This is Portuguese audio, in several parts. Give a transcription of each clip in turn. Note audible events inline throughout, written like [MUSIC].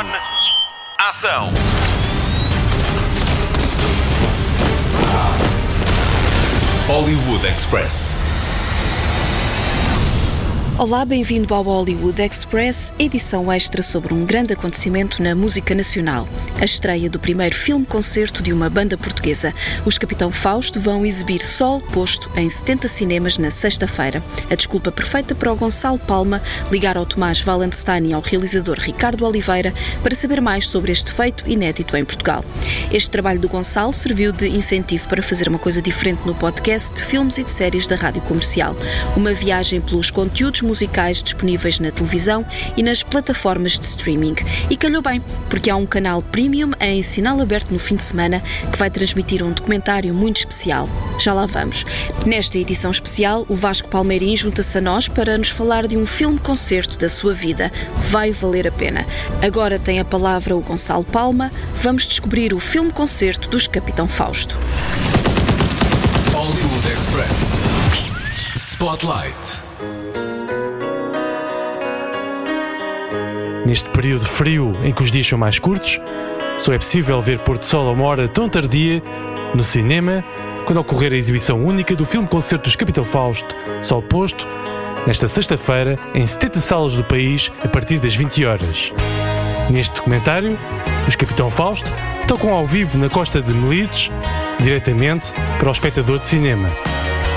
On. Ação. Hollywood Express. Olá, bem-vindo ao Hollywood Express, edição extra sobre um grande acontecimento na música nacional. A estreia do primeiro filme-concerto de uma banda portuguesa. Os Capitão Fausto vão exibir Sol Posto em 70 cinemas na sexta-feira. A desculpa perfeita para o Gonçalo Palma ligar ao Tomás Valenstein e ao realizador Ricardo Oliveira para saber mais sobre este feito inédito em Portugal. Este trabalho do Gonçalo serviu de incentivo para fazer uma coisa diferente no podcast de filmes e de séries da Rádio Comercial. Uma viagem pelos conteúdos musicais disponíveis na televisão e nas plataformas de streaming. E calhou bem, porque há um canal premium em sinal aberto no fim de semana que vai transmitir um documentário muito especial. Já lá vamos. Nesta edição especial, o Vasco Palmeirim junta-se a nós para nos falar de um filme-concerto da sua vida. Vai valer a pena. Agora tem a palavra o Gonçalo Palma. Vamos descobrir o filme-concerto dos Capitão Fausto. Hollywood Express. Spotlight. Neste período frio em que os dias são mais curtos, só é possível ver pôr sol a uma hora tão tardia no cinema, quando ocorrer a exibição única do filme-concerto dos Capitão Fausto, Sol Posto, nesta sexta-feira, em 70 salas do país, a partir das 20 horas. Neste documentário, os Capitão Fausto tocam ao vivo na costa de Melides, diretamente para o espectador de cinema.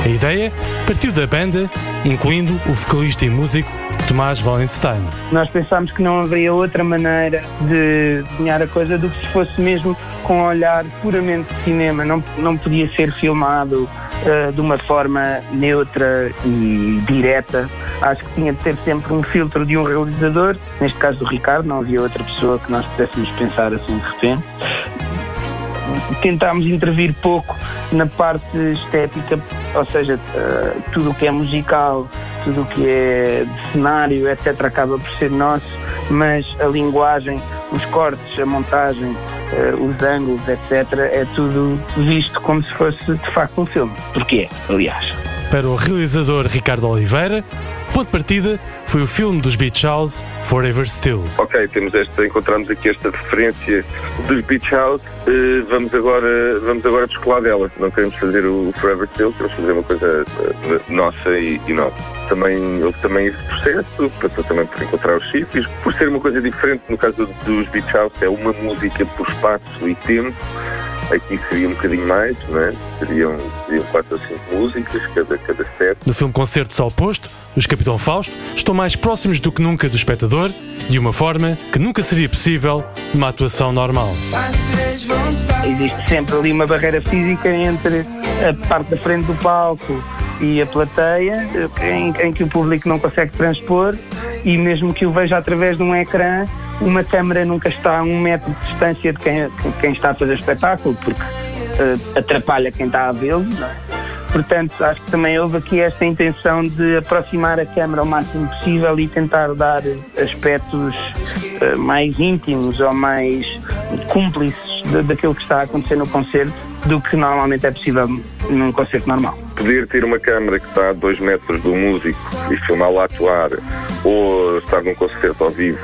A ideia partiu da banda, incluindo o vocalista e músico Tomás Valenstein. Nós pensámos que não haveria outra maneira de desenhar a coisa do que se fosse mesmo com um olhar puramente de cinema. Não, não podia ser filmado uh, de uma forma neutra e direta. Acho que tinha de ter sempre um filtro de um realizador, neste caso do Ricardo, não havia outra pessoa que nós pudéssemos pensar assim de repente tentámos intervir pouco na parte estética, ou seja, uh, tudo o que é musical, tudo o que é de cenário, etc., acaba por ser nosso, mas a linguagem, os cortes, a montagem, uh, os ângulos, etc., é tudo visto como se fosse de facto um filme. Porquê, aliás? Para o realizador Ricardo Oliveira, ponto de partida foi o filme dos Beach House, Forever Still. Ok, temos esta, encontramos aqui esta referência dos Beach House, uh, vamos agora, vamos agora descolar dela. Não queremos fazer o Forever Still, queremos fazer uma coisa uh, nossa e, e nova. Também, houve também esse processo, passou também por encontrar os sítios, por ser uma coisa diferente, no caso dos Beach House, é uma música por espaço e tempo, aqui seria um bocadinho mais, não é? Seriam, seriam quatro ou cinco músicas, cada, cada set. No filme Concerto Sol Posto, os Capitão Fausto estão mais próximos do que nunca do espectador, de uma forma que nunca seria possível numa atuação normal. Existe sempre ali uma barreira física entre a parte da frente do palco e a plateia, em, em que o público não consegue transpor, e mesmo que o veja através de um ecrã, uma câmara nunca está a um metro de distância de quem, de quem está a fazer espetáculo, porque uh, atrapalha quem está a vê-lo. é? Portanto, acho que também houve aqui esta intenção de aproximar a câmara o máximo possível e tentar dar aspectos uh, mais íntimos ou mais cúmplices de- daquilo que está a acontecer no concerto do que normalmente é possível num concerto normal. Poder ter uma câmara que está a dois metros do músico e filmá-lo a atuar, ou estar num concerto ao vivo,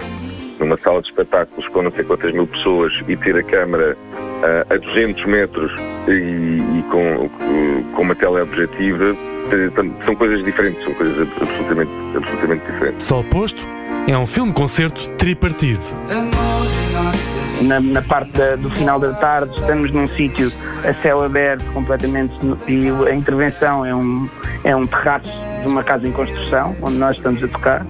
numa sala de espetáculos com não sei quantas mil pessoas e ter a câmara ah, a 200 metros e, e com, com uma tela objetiva, eh, são coisas diferentes, são coisas ab- absolutamente, absolutamente diferentes. Sol Posto é um filme-concerto tripartido. Na, na parte da- do final da tarde estamos num sítio a céu aberto completamente e a intervenção é um, é um terraço de uma casa em construção onde nós estamos a tocar.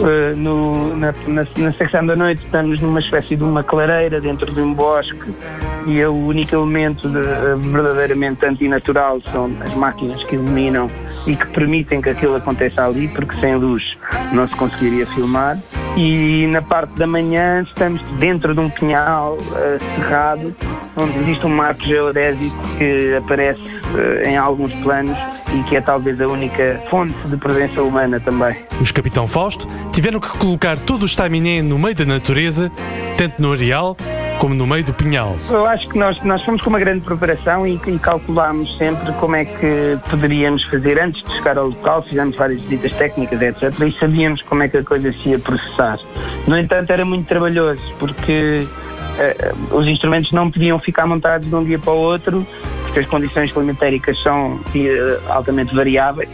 Uh, no- na, na, na secção da noite estamos numa espécie de uma clareira dentro de um bosque e é o único elemento de- uh, verdadeiramente antinatural são as máquinas que iluminam e que permitem que aquilo aconteça ali, porque sem luz não se conseguiria filmar. E na parte da manhã estamos dentro de um pinhal uh, cerrado, onde existe um marco geodésico que aparece uh, em alguns planos e que é talvez a única fonte de presença humana também. Os Capitão Fausto tiveram que colocar todo o estaminé no meio da natureza, tanto no areal como no meio do pinhal. Eu acho que nós, nós fomos com uma grande preparação e, e calculámos sempre como é que poderíamos fazer antes de chegar ao local, fizemos várias visitas técnicas, etc. E sabíamos como é que a coisa se ia processar. No entanto, era muito trabalhoso, porque uh, os instrumentos não podiam ficar montados de um dia para o outro, porque as condições climatéricas são uh, altamente variáveis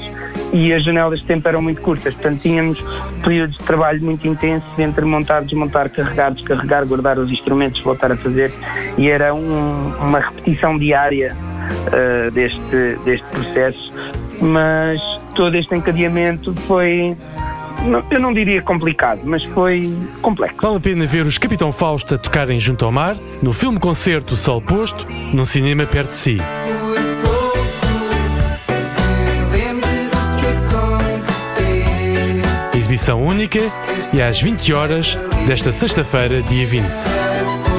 e as janelas de tempo eram muito curtas, portanto tínhamos períodos de trabalho muito intensos entre montar, desmontar, carregar, descarregar, guardar os instrumentos, voltar a fazer. E era um, uma repetição diária uh, deste, deste processo, mas todo este encadeamento foi eu não diria complicado, mas foi complexo. Vale a pena ver os Capitão Fausto a tocarem junto ao mar, no filme concerto Sol Posto, num cinema perto de si. Exibição única e às 20 horas desta sexta-feira, dia 20.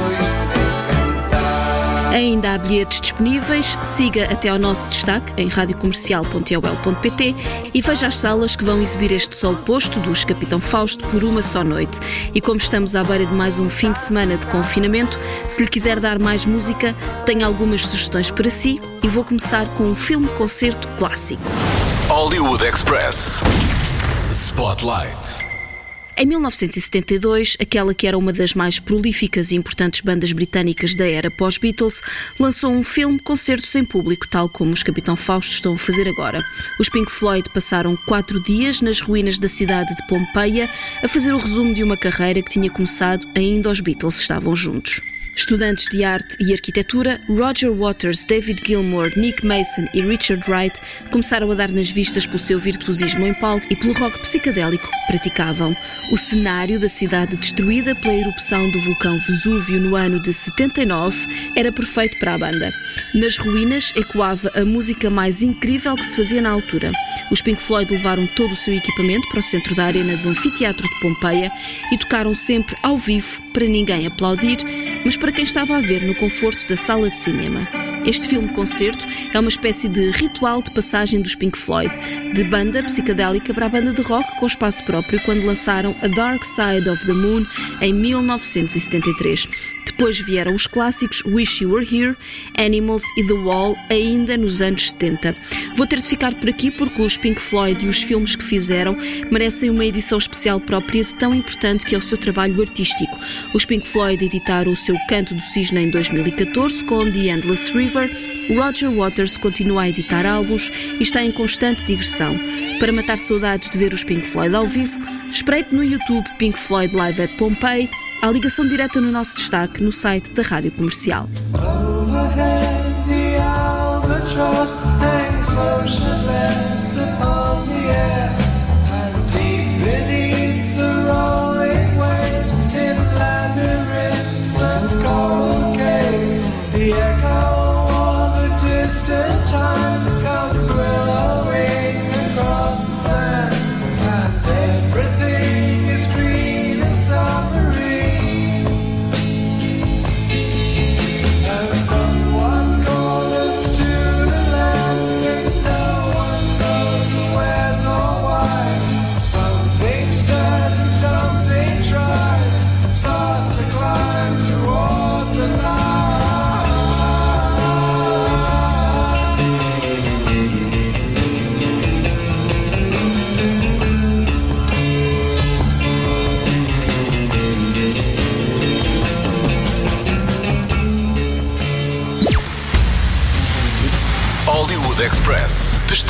Ainda há bilhetes disponíveis. Siga até ao nosso destaque em radiocomercial.ol.pt e veja as salas que vão exibir este sol posto dos Capitão Fausto por uma só noite. E como estamos à beira de mais um fim de semana de confinamento, se lhe quiser dar mais música, tenho algumas sugestões para si e vou começar com um filme-concerto clássico. Hollywood Express Spotlight. Em 1972, aquela que era uma das mais prolíficas e importantes bandas britânicas da era pós-Beatles lançou um filme concertos em público, tal como os Capitão Fausto estão a fazer agora. Os Pink Floyd passaram quatro dias nas ruínas da cidade de Pompeia a fazer o resumo de uma carreira que tinha começado ainda os Beatles estavam juntos. Estudantes de arte e arquitetura, Roger Waters, David Gilmour, Nick Mason e Richard Wright começaram a dar nas vistas pelo seu virtuosismo em palco e pelo rock psicadélico que praticavam. O cenário da cidade destruída pela erupção do vulcão Vesúvio no ano de 79 era perfeito para a banda. Nas ruínas ecoava a música mais incrível que se fazia na altura. Os Pink Floyd levaram todo o seu equipamento para o centro da arena do Anfiteatro de Pompeia e tocaram sempre ao vivo para ninguém aplaudir, mas para quem estava a ver no conforto da sala de cinema. Este filme-concerto é uma espécie de ritual de passagem dos Pink Floyd, de banda psicadélica para a banda de rock com espaço próprio, quando lançaram A Dark Side of the Moon em 1973. Depois vieram os clássicos Wish You Were Here, Animals e The Wall, ainda nos anos 70. Vou ter de ficar por aqui porque os Pink Floyd e os filmes que fizeram merecem uma edição especial própria de tão importante que é o seu trabalho artístico. Os Pink Floyd editaram o seu Canto do Cisne em 2014 com The Endless River. Roger Waters continua a editar álbuns e está em constante digressão. Para matar saudades de ver os Pink Floyd ao vivo, espreite no YouTube Pink Floyd Live at Pompeii Há ligação direta no nosso destaque no site da Rádio Comercial. Overhead,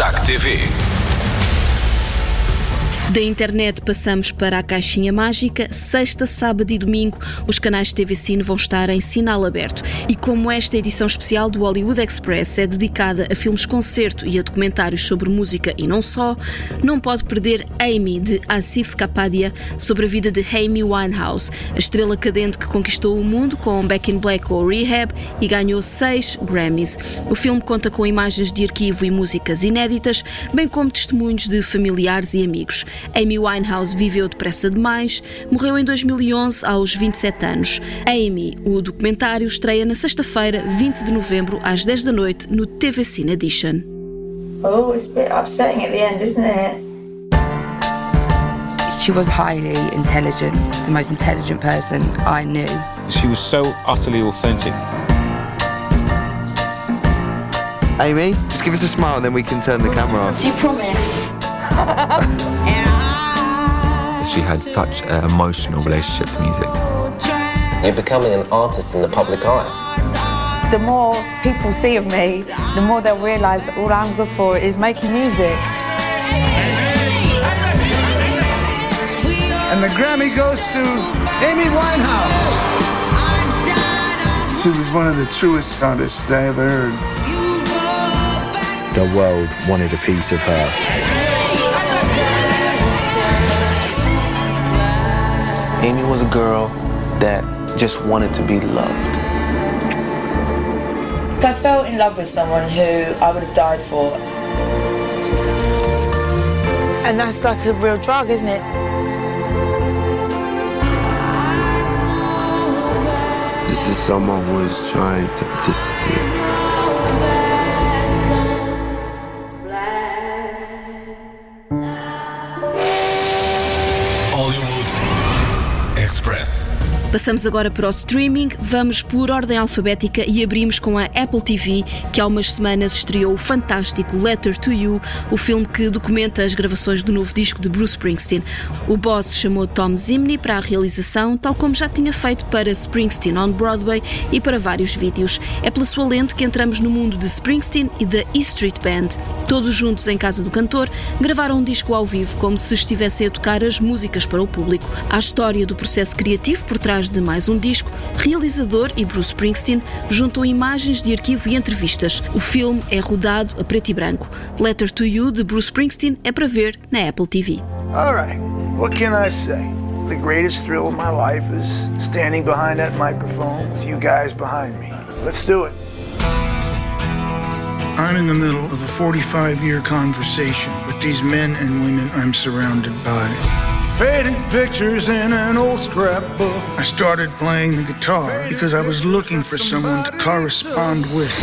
Destaque TV. Da internet passamos para a caixinha mágica. Sexta, sábado e domingo, os canais de TV Cine vão estar em sinal aberto. E como esta edição especial do Hollywood Express é dedicada a filmes concerto e a documentários sobre música e não só, não pode perder Amy, de Asif Kapadia, sobre a vida de Amy Winehouse, a estrela cadente que conquistou o mundo com Back in Black ou Rehab e ganhou seis Grammys. O filme conta com imagens de arquivo e músicas inéditas, bem como testemunhos de familiares e amigos. Amy Winehouse viveu depressa demais, morreu em 2011 aos 27 anos. Amy, o documentário, estreia na sexta-feira, 20 de novembro, às 10 da noite, no TV Cine Edition. Oh, it's a bit upsetting at the end, isn't it? She was highly intelligent, the most intelligent person I knew. She was so utterly authentic. Amy, just give us a smile and then we can turn the camera off. Do you promise? [LAUGHS] She had such an emotional relationship to music. You're becoming an artist in the public eye. The more people see of me, the more they'll realise that all I'm good for is making music. And the Grammy goes to Amy Winehouse. She was one of the truest artists I ever heard. The world wanted a piece of her. Amy was a girl that just wanted to be loved. I fell in love with someone who I would have died for. And that's like a real drug, isn't it? This is someone who is trying to disappear. Passamos agora para o streaming, vamos por ordem alfabética e abrimos com a Apple TV, que há umas semanas estreou o fantástico Letter to You, o filme que documenta as gravações do novo disco de Bruce Springsteen. O boss chamou Tom Zimney para a realização, tal como já tinha feito para Springsteen on Broadway e para vários vídeos. É pela sua lente que entramos no mundo de Springsteen e da E Street Band. Todos juntos em casa do cantor, gravaram um disco ao vivo como se estivessem a tocar as músicas para o público. A história do processo criativo por trás de mais um disco, realizador e Bruce Springsteen juntam imagens de arquivo e entrevistas. O filme é rodado a preto e branco. Letter to You, de Bruce Springsteen, é para ver na Apple TV. All right, what can I say? The greatest thrill of my life is standing behind that microphone with you guys behind me. Let's do it. I'm in the middle of a 45 year conversation with these men and women I'm surrounded by. Faded pictures in an old scrapbook. I started playing the guitar because I was looking for someone to correspond with.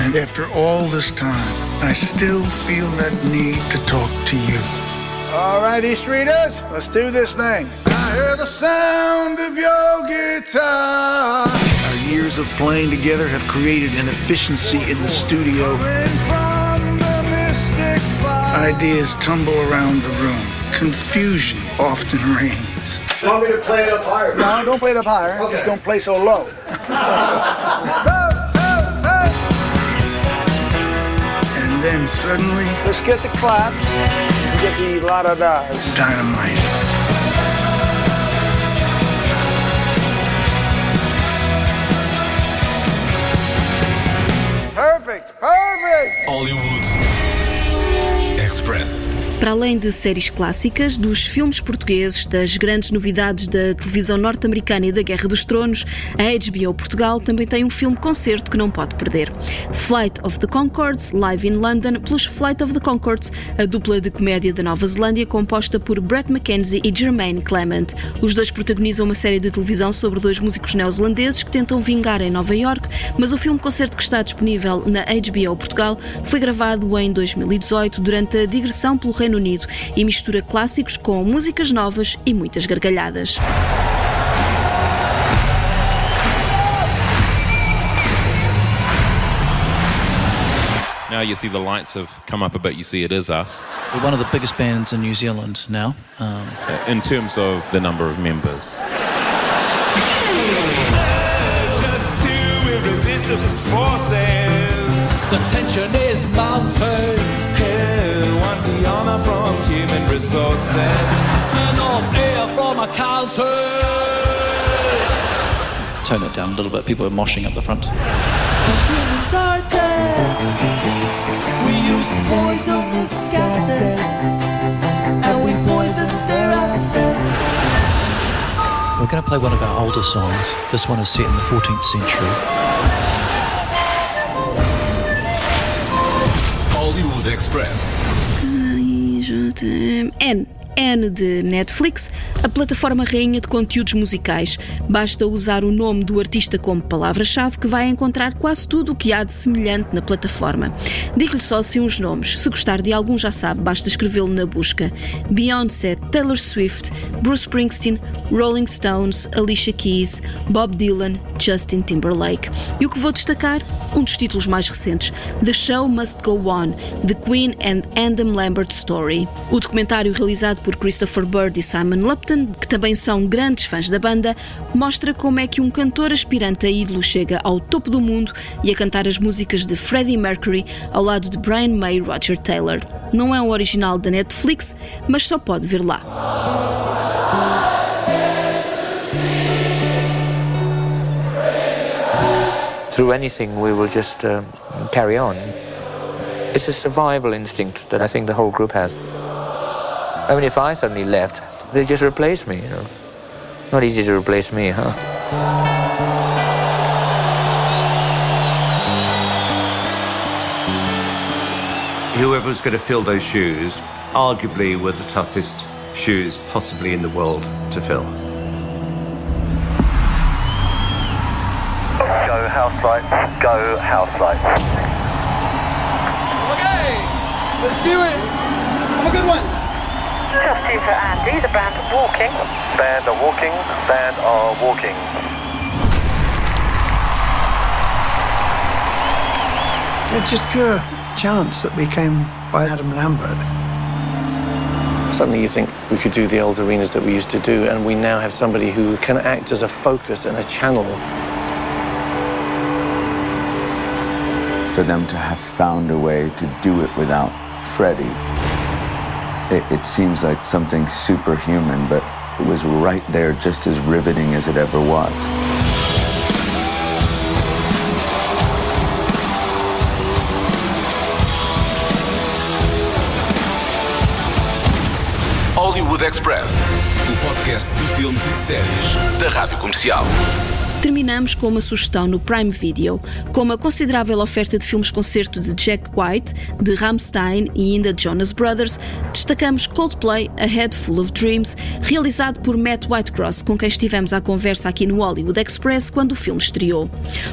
And after all this time, I still feel that need to talk to you. All right, East Readers, let's do this thing. I hear the sound of your guitar. Our years of playing together have created an efficiency in the studio. Ideas tumble around the room. Confusion often reigns. You want me to play it up higher? No, don't play it up higher. Just don't play so low. [LAUGHS] and then suddenly, let's get the claps and get the la da da's. Dynamite. Perfect, perfect. Hollywood Express. Para além de séries clássicas, dos filmes portugueses, das grandes novidades da televisão norte-americana e da Guerra dos Tronos, a HBO Portugal também tem um filme-concerto que não pode perder. Flight of the Concords, live in London, plus Flight of the Concords, a dupla de comédia da Nova Zelândia composta por Brett McKenzie e Jermaine Clement. Os dois protagonizam uma série de televisão sobre dois músicos neozelandeses que tentam vingar em Nova York, mas o filme-concerto que está disponível na HBO Portugal foi gravado em 2018 durante a digressão pelo Reino Unido e mistura clássicos com músicas novas e muitas gargalhadas. Now you see the lights have come up a bit. You see it is us. We're one of the biggest bands in New Zealand now. Um, in terms of the number of members. The tension is mounting. Human resources? And I'm here from accounting. tone it down a little bit. People are moshing up the front. Humans are dead. We used to poison the scatterers. And we poisoned their assets. We're going to play one of our older songs. This one is set in the 14th century. Hollywood Express. N. N de Netflix, a plataforma rainha de conteúdos musicais. Basta usar o nome do artista como palavra-chave que vai encontrar quase tudo o que há de semelhante na plataforma. Digo-lhe só assim uns nomes. Se gostar de algum, já sabe, basta escrevê-lo na busca: Beyoncé, Taylor Swift, Bruce Springsteen, Rolling Stones, Alicia Keys, Bob Dylan, Justin Timberlake. E o que vou destacar? Um dos títulos mais recentes: The Show Must Go On, The Queen and Andam Lambert Story. O documentário realizado por Christopher Bird e Simon Lupton, que também são grandes fãs da banda, mostra como é que um cantor aspirante a ídolo chega ao topo do mundo e a cantar as músicas de Freddie Mercury ao lado de Brian May e Roger Taylor. Não é um original da Netflix, mas só pode ver lá. Through anything, we will just carry on. It's a survival instinct that I think the whole group has. I mean, if I suddenly left, they just replace me, you know. Not easy to replace me, huh? Whoever's going to fill those shoes arguably were the toughest shoes possibly in the world to fill. Go house lights, go house lights. Okay, let's do it. Have a good one. Just two for Andy, the band are walking. Band are walking, band are walking. It's just pure chance that we came by Adam Lambert. Suddenly you think we could do the old arenas that we used to do, and we now have somebody who can act as a focus and a channel. For them to have found a way to do it without Freddie, it, it seems like something superhuman, but it was right there just as riveting as it ever was. Hollywood Express, o podcast de filmes e de séries da Rádio Comercial. Terminamos com uma sugestão no Prime Video. Com uma considerável oferta de filmes-concerto de Jack White, de Rammstein e ainda de Jonas Brothers, destacamos Coldplay A Head Full of Dreams, realizado por Matt Whitecross, com quem estivemos à conversa aqui no Hollywood Express quando o filme estreou.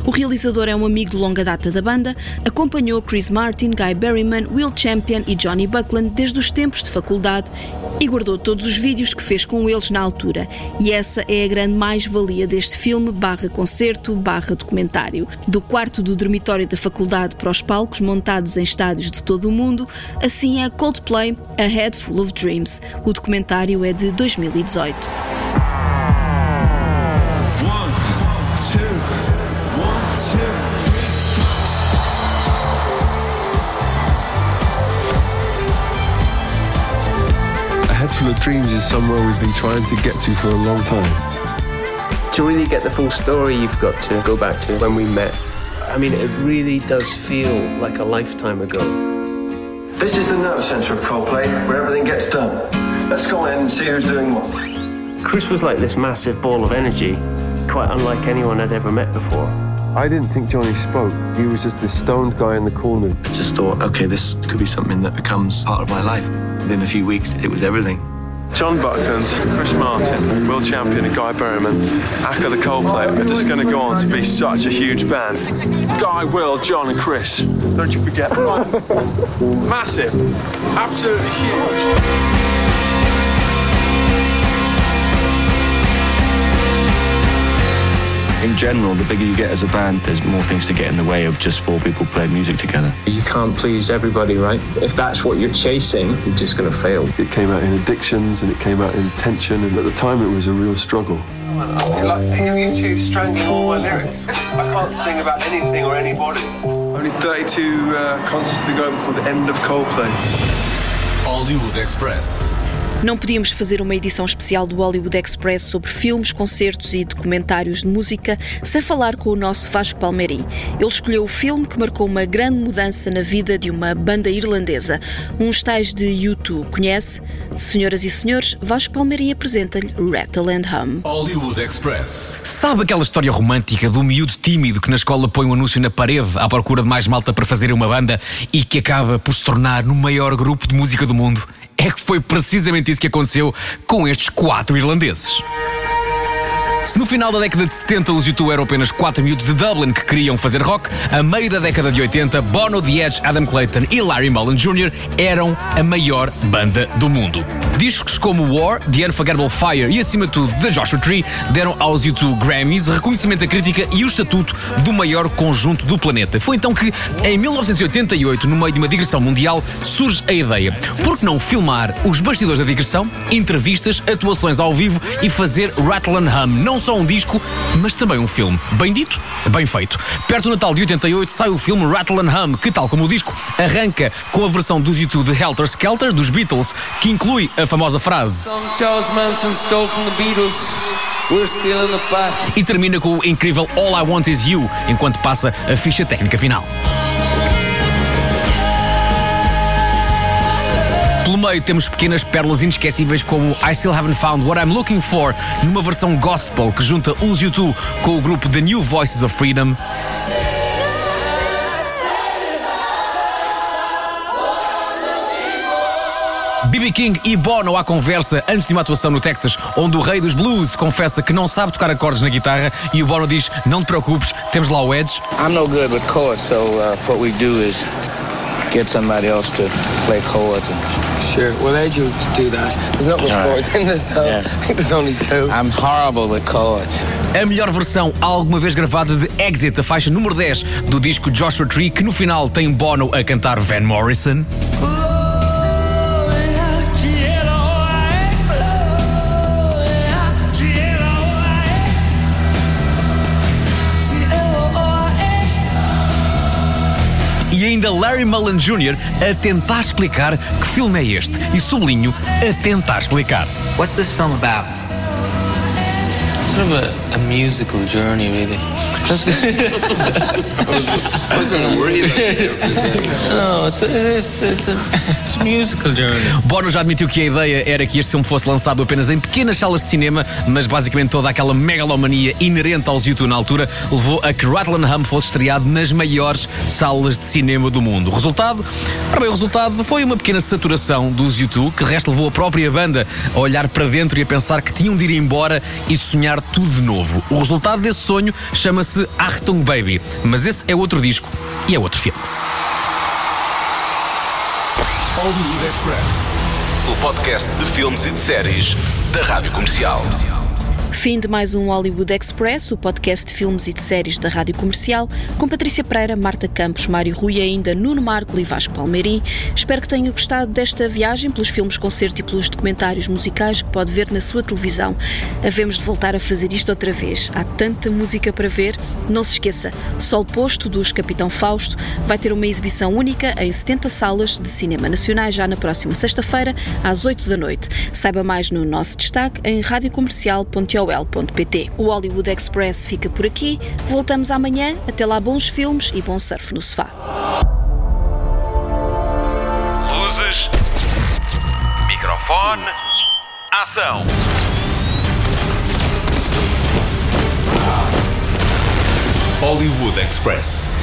O realizador é um amigo de longa data da banda, acompanhou Chris Martin, Guy Berryman, Will Champion e Johnny Buckland desde os tempos de faculdade e guardou todos os vídeos que fez com eles na altura. E essa é a grande mais-valia deste filme concerto barra documentário. Do quarto do dormitório da faculdade para os palcos montados em estádios de todo o mundo, assim é Coldplay A Head Full of Dreams. O documentário é de 2018. A Head Full of Dreams is somewhere we've been trying to get to for a long time. To really get the full story, you've got to go back to when we met. I mean, it really does feel like a lifetime ago. This is the nerve centre of Coldplay, where everything gets done. Let's go in and see who's doing what. Chris was like this massive ball of energy, quite unlike anyone I'd ever met before. I didn't think Johnny spoke. He was just this stoned guy in the corner. Just thought, okay, this could be something that becomes part of my life. Within a few weeks, it was everything. John Buckland, Chris Martin, world Champion, and Guy Berryman, Akka the Coldplay are just going to go on to be such a huge band. Guy, Will, John, and Chris. Don't you forget. [LAUGHS] Massive. Absolutely huge. In general, the bigger you get as a band, there's more things to get in the way of just four people playing music together. You can't please everybody, right? If that's what you're chasing, you're just going to fail. It came out in addictions and it came out in tension, and at the time it was a real struggle. You're like, you two strangling all my lyrics. I can't sing about anything or anybody. Only 32 uh, concerts to go before the end of Coldplay. Hollywood Express. Não podíamos fazer uma edição especial do Hollywood Express sobre filmes, concertos e documentários de música sem falar com o nosso Vasco Palmeirim. Ele escolheu o filme que marcou uma grande mudança na vida de uma banda irlandesa, uns tais de U2. Conhece? Senhoras e senhores, Vasco Palmeirim apresenta-lhe Rattle and Hum. Hollywood Express. Sabe aquela história romântica do miúdo tímido que na escola põe um anúncio na parede à procura de mais malta para fazer uma banda e que acaba por se tornar no maior grupo de música do mundo? É que foi precisamente isso que aconteceu com estes quatro irlandeses. Se no final da década de 70 os U2 eram apenas quatro miúdos de Dublin que queriam fazer rock, a meio da década de 80, Bono, The Edge, Adam Clayton e Larry Mullen Jr. eram a maior banda do mundo. Discos como War, The Unforgettable Fire e, acima de tudo, The Joshua Tree deram aos U2 Grammys, reconhecimento da crítica e o estatuto do maior conjunto do planeta. Foi então que, em 1988, no meio de uma digressão mundial, surge a ideia: por que não filmar os bastidores da digressão, entrevistas, atuações ao vivo e fazer Rattle and Hum, não só um disco, mas também um filme. Bem dito, bem feito. Perto do Natal de 88 sai o filme Rattle and Hum, que, tal como o disco, arranca com a versão dos U2 de Helter Skelter, dos Beatles, que inclui a famosa frase. E termina com o incrível All I Want Is You, enquanto passa a ficha técnica final. Pelo meio temos pequenas pérolas inesquecíveis como I Still Haven't Found What I'm Looking For, numa versão gospel que junta os U2 com o grupo The New Voices of Freedom. BB King e Bono à conversa antes de uma atuação no Texas, onde o rei dos blues confessa que não sabe tocar acordes na guitarra e o Bono diz: Não te preocupes, temos lá o Edge. I'm no good with chords, so uh, what we do is get somebody else to play chords. And... Sure. Well, Edge will do that. There's not much All right. chords in this song. Yeah. I [LAUGHS] think there's only two. I'm horrible with chords. A melhor versão alguma vez gravada de Exit, a faixa número 10 do disco Joshua Tree, que no final tem Bono a cantar Van Morrison. Ainda Larry Mullen Jr. a tentar explicar que filme é este. E sublinho, a tentar explicar. What's this film about? Sort of a, a musical journey, really. That's good. I was going to worry about it. no, it's a, it's, it's, a, it's a musical journey. Bono já admitiu que a ideia era que este filme fosse lançado apenas em pequenas salas de cinema, mas basicamente toda aquela megalomania inerente aos YouTube na altura levou a que Hum fosse estreado nas maiores salas de cinema do mundo. O resultado? Ora bem, o resultado foi uma pequena saturação dos YouTube, que de resto levou a própria banda a olhar para dentro e a pensar que tinham de ir embora e sonhar tudo de novo. O resultado desse sonho chama-se Achtung Baby, mas esse é outro disco e é outro filme. Hollywood Express. O podcast de filmes e de séries da Rádio Comercial. Fim de mais um Hollywood Express, o podcast de filmes e de séries da Rádio Comercial, com Patrícia Pereira, Marta Campos, Mário Rui e ainda Nuno Marco e Vasco Palmeirim. Espero que tenha gostado desta viagem pelos filmes concerto e pelos documentários musicais que pode ver na sua televisão. Havemos de voltar a fazer isto outra vez. Há tanta música para ver. Não se esqueça, Sol Posto dos Capitão Fausto vai ter uma exibição única em 70 salas de cinema nacionais já na próxima sexta-feira, às 8 da noite. Saiba mais no nosso destaque em radiocomercial.ol ol.pt. O Hollywood Express fica por aqui. Voltamos amanhã. Até lá, bons filmes e bom surf no sofá. Luzes. Microfone. Ação. Hollywood Express.